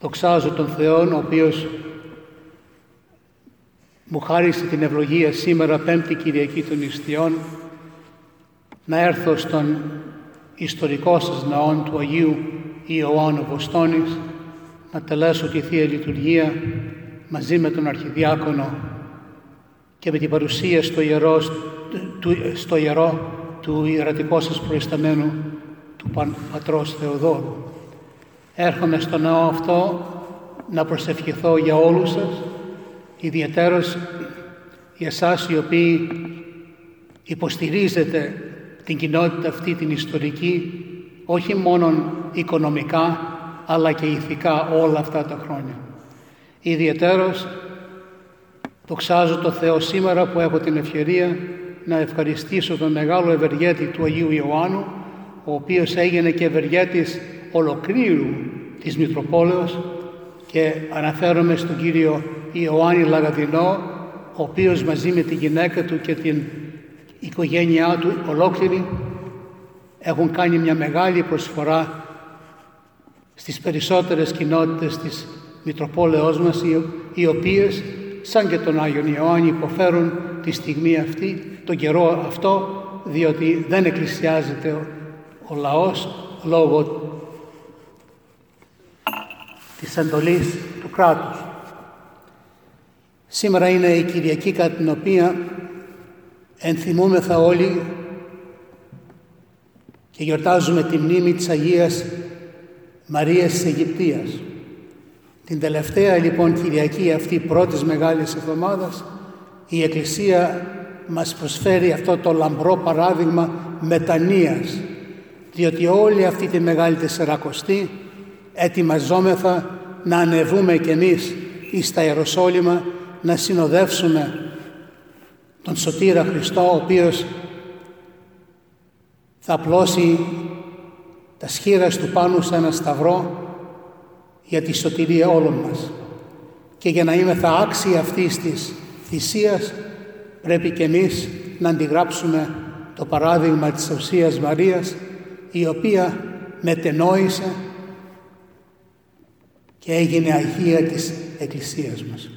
Δοξάζω τον Θεό, ο οποίος μου χάρισε την ευλογία σήμερα, Πέμπτη Κυριακή των Ιστιών, να έρθω στον ιστορικό σας ναόν του Αγίου Ιωάννου Βοστόνης, να τελέσω τη Θεία Λειτουργία μαζί με τον Αρχιδιάκονο και με την παρουσία στο ιερό, του, στο ιερό του ιερατικού σας προϊσταμένου του Πατρός Θεοδόρου. Έρχομαι στο ναό αυτό να προσευχηθώ για όλους σας, ιδιαίτερος για εσάς οι οποίοι υποστηρίζετε την κοινότητα αυτή την ιστορική, όχι μόνο οικονομικά, αλλά και ηθικά όλα αυτά τα χρόνια. Ιδιαίτερος δοξάζω το Θεό σήμερα που έχω την ευκαιρία να ευχαριστήσω τον μεγάλο ευεργέτη του Αγίου Ιωάννου, ο οποίος έγινε και ευεργέτης ολοκλήρου της Μητροπόλεως και αναφέρομαι στον Κύριο Ιωάννη Λαγαδινό, ο οποίος μαζί με τη γυναίκα του και την οικογένειά του ολόκληρη έχουν κάνει μια μεγάλη προσφορά στις περισσότερες κοινότητες της Μητροπόλεως μας, οι οποίες, σαν και τον Άγιον Ιωάννη, υποφέρουν τη στιγμή αυτή, τον καιρό αυτό, διότι δεν εκκλησιάζεται ο λαός λόγω της εντολής του κράτους. Σήμερα είναι η Κυριακή κατά την οποία ενθυμούμεθα όλοι και γιορτάζουμε τη μνήμη της Αγίας Μαρίας της Αιγυπτίας. Την τελευταία λοιπόν Κυριακή αυτή πρώτης Μεγάλης Εβδομάδας η Εκκλησία μας προσφέρει αυτό το λαμπρό παράδειγμα μετανοίας διότι όλη αυτή τη Μεγάλη Τεσσερακοστή ετοιμαζόμεθα να ανεβούμε κι εμείς εις τα Ιεροσόλυμα να συνοδεύσουμε τον Σωτήρα Χριστό ο οποίος θα απλώσει τα σχήρας του πάνω σε ένα σταυρό για τη σωτηρία όλων μας. Και για να είμαστε άξιοι αυτής της θυσίας πρέπει και εμείς να αντιγράψουμε το παράδειγμα της Οσίας Μαρίας η οποία μετενόησε και έγινε Αγία της Εκκλησίας μας.